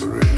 free.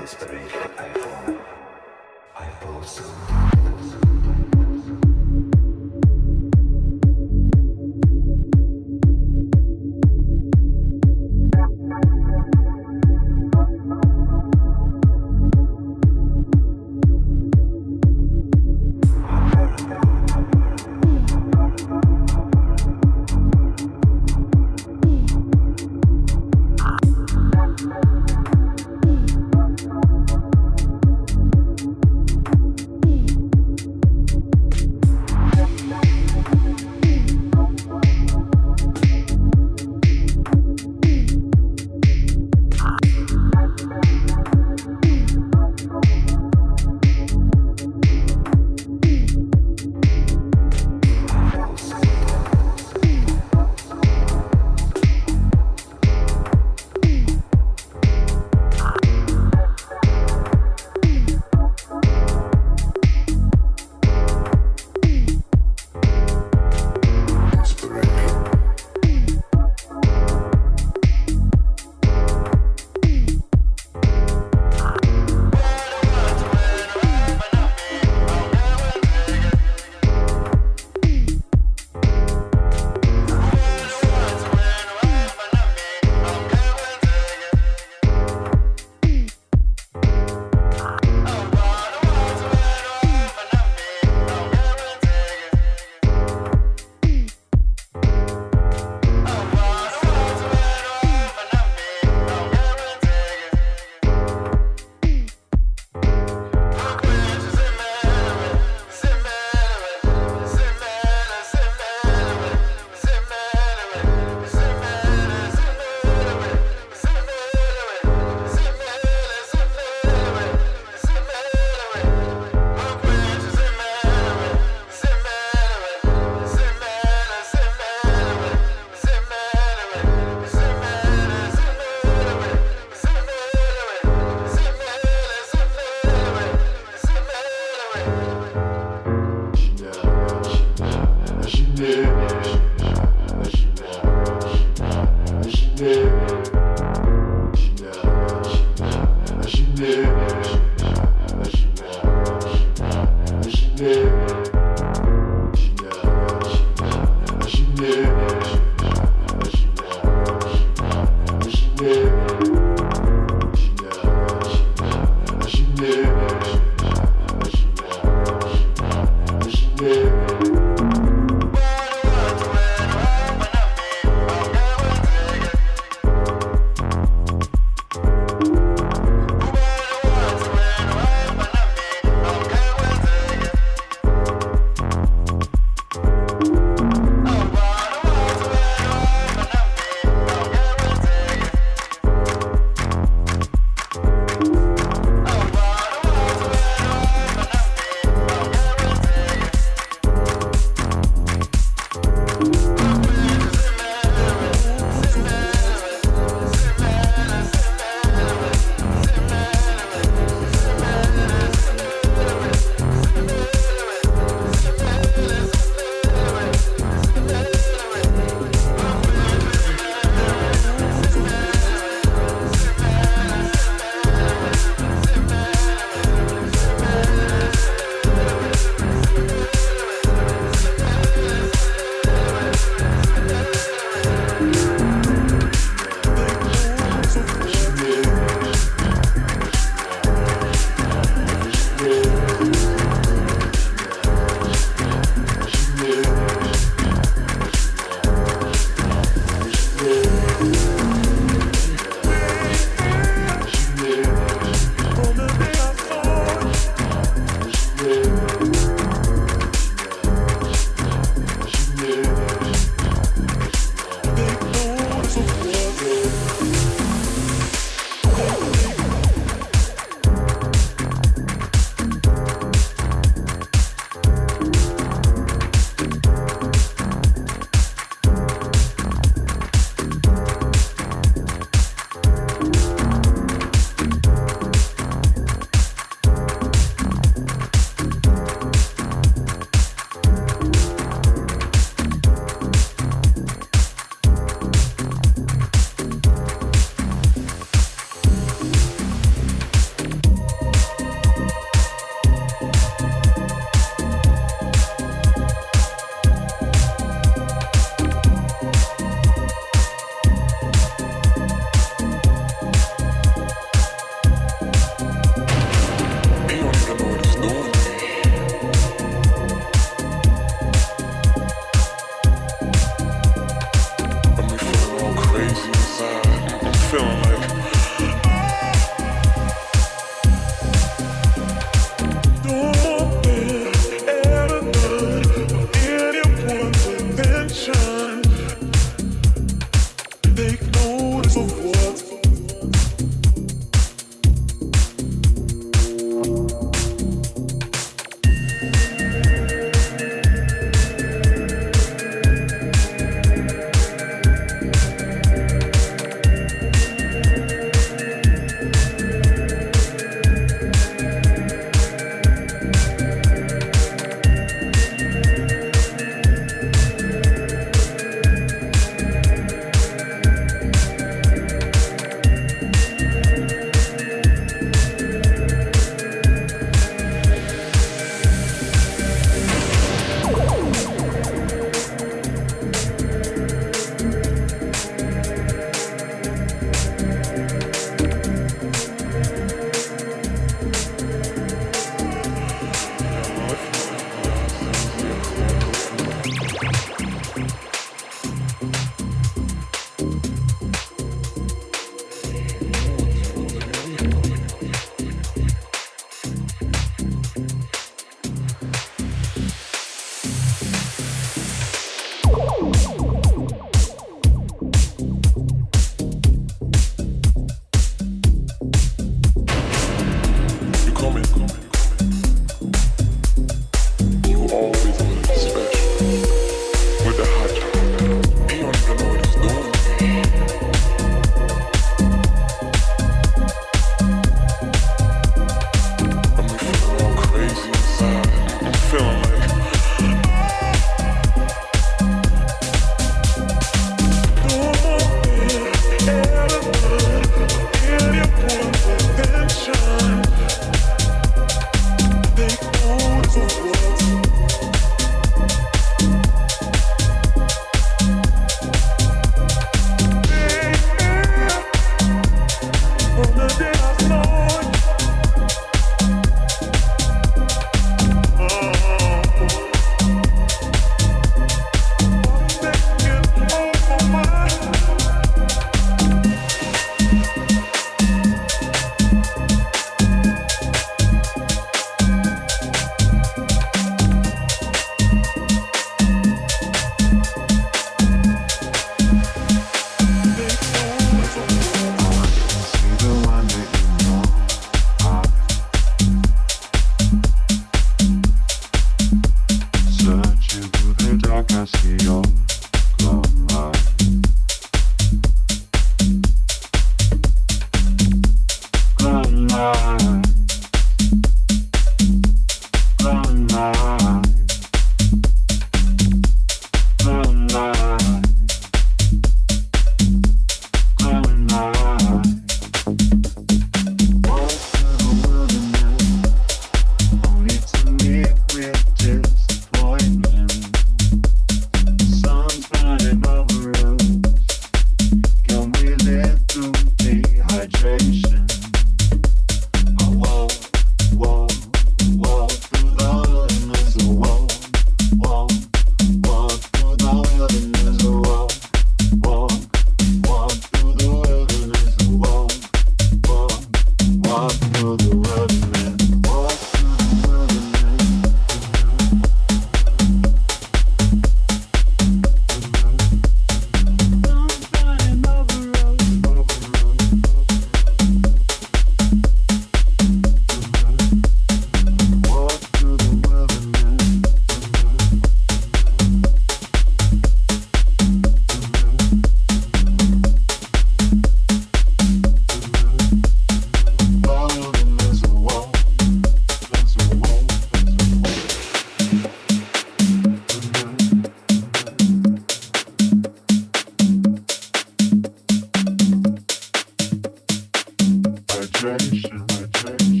I'm Krishna.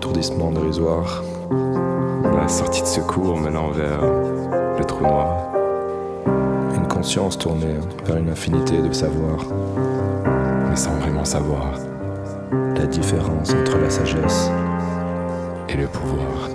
De l'étourdissement dérisoire. La sortie de secours menant vers le trou noir. Une conscience tournée vers une infinité de savoir. Mais sans vraiment savoir. La différence entre la sagesse et le pouvoir.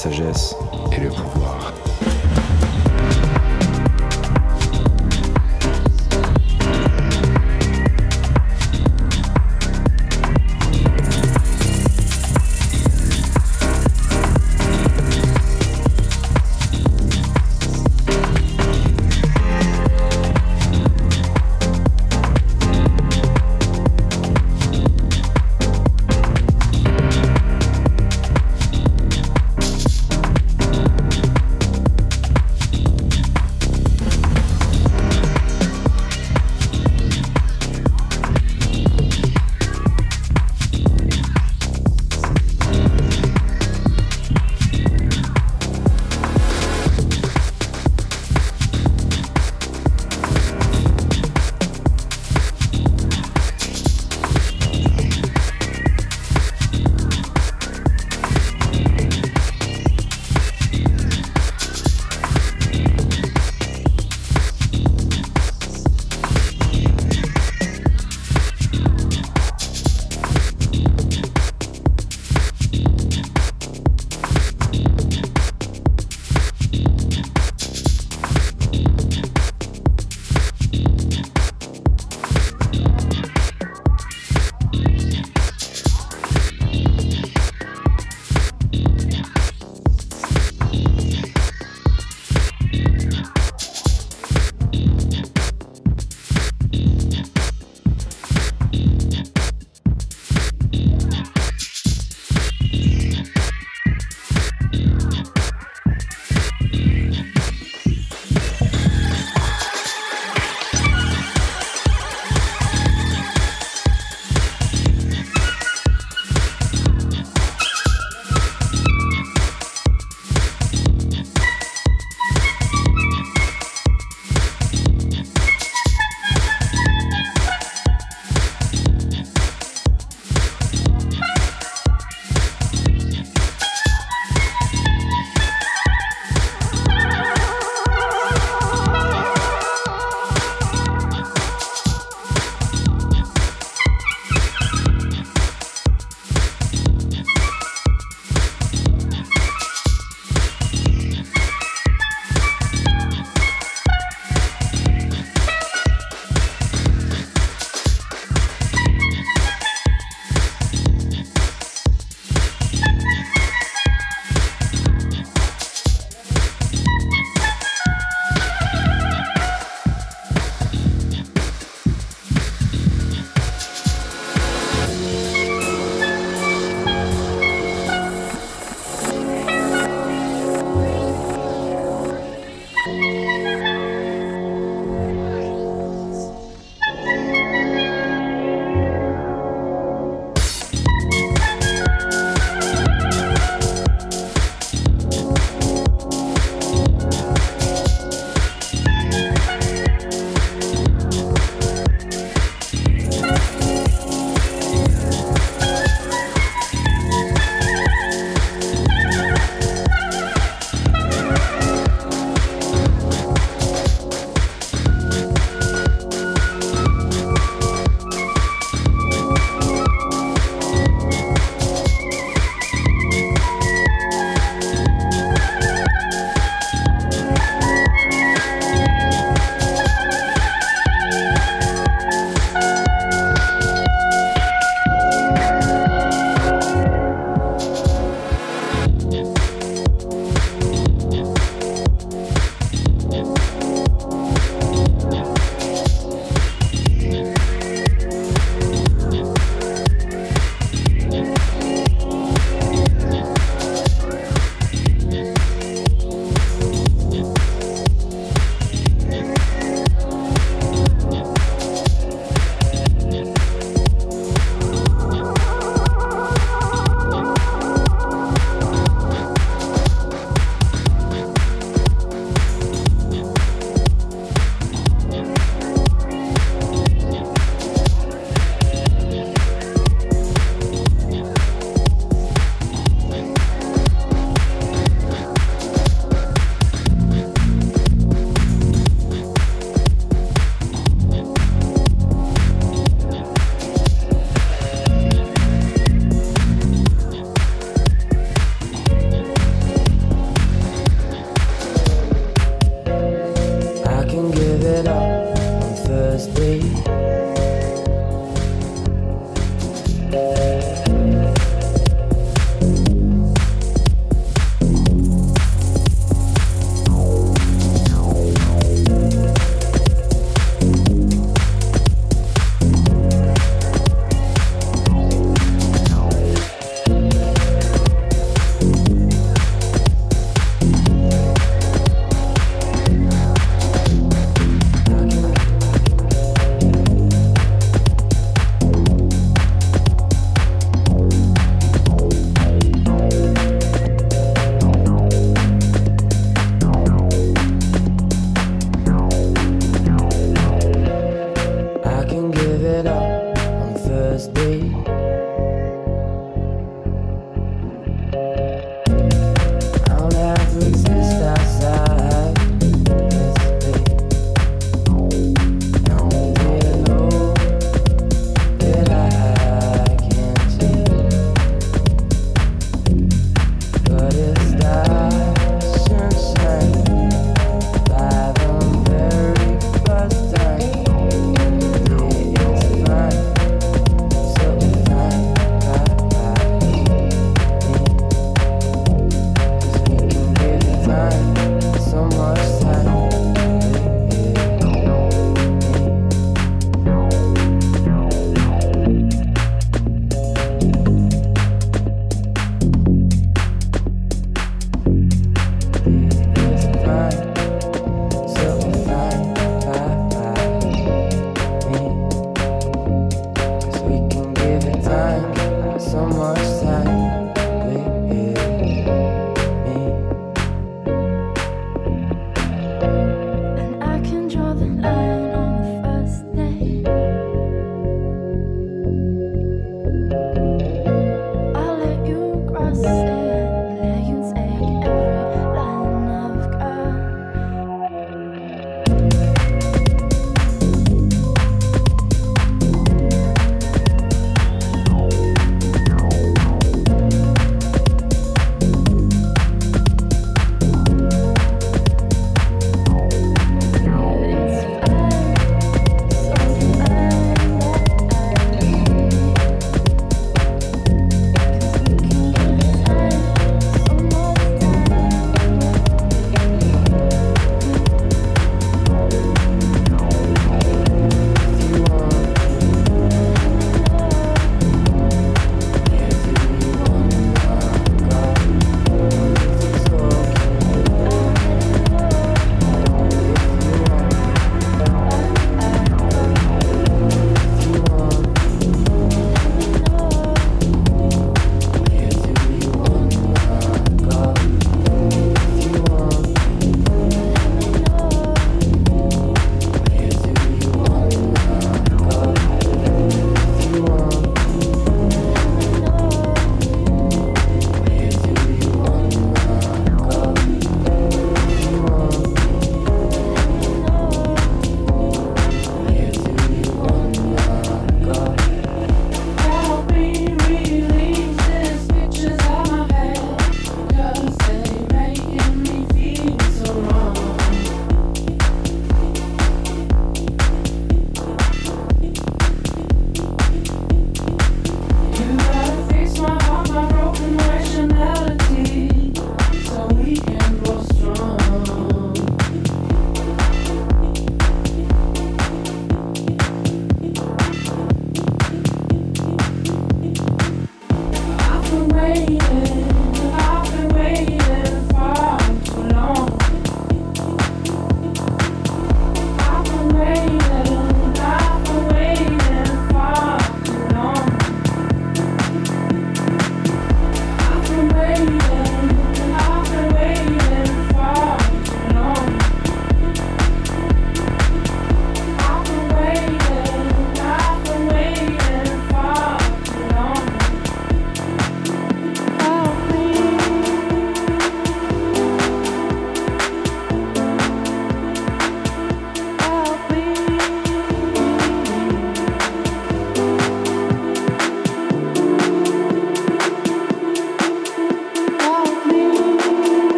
Sagesse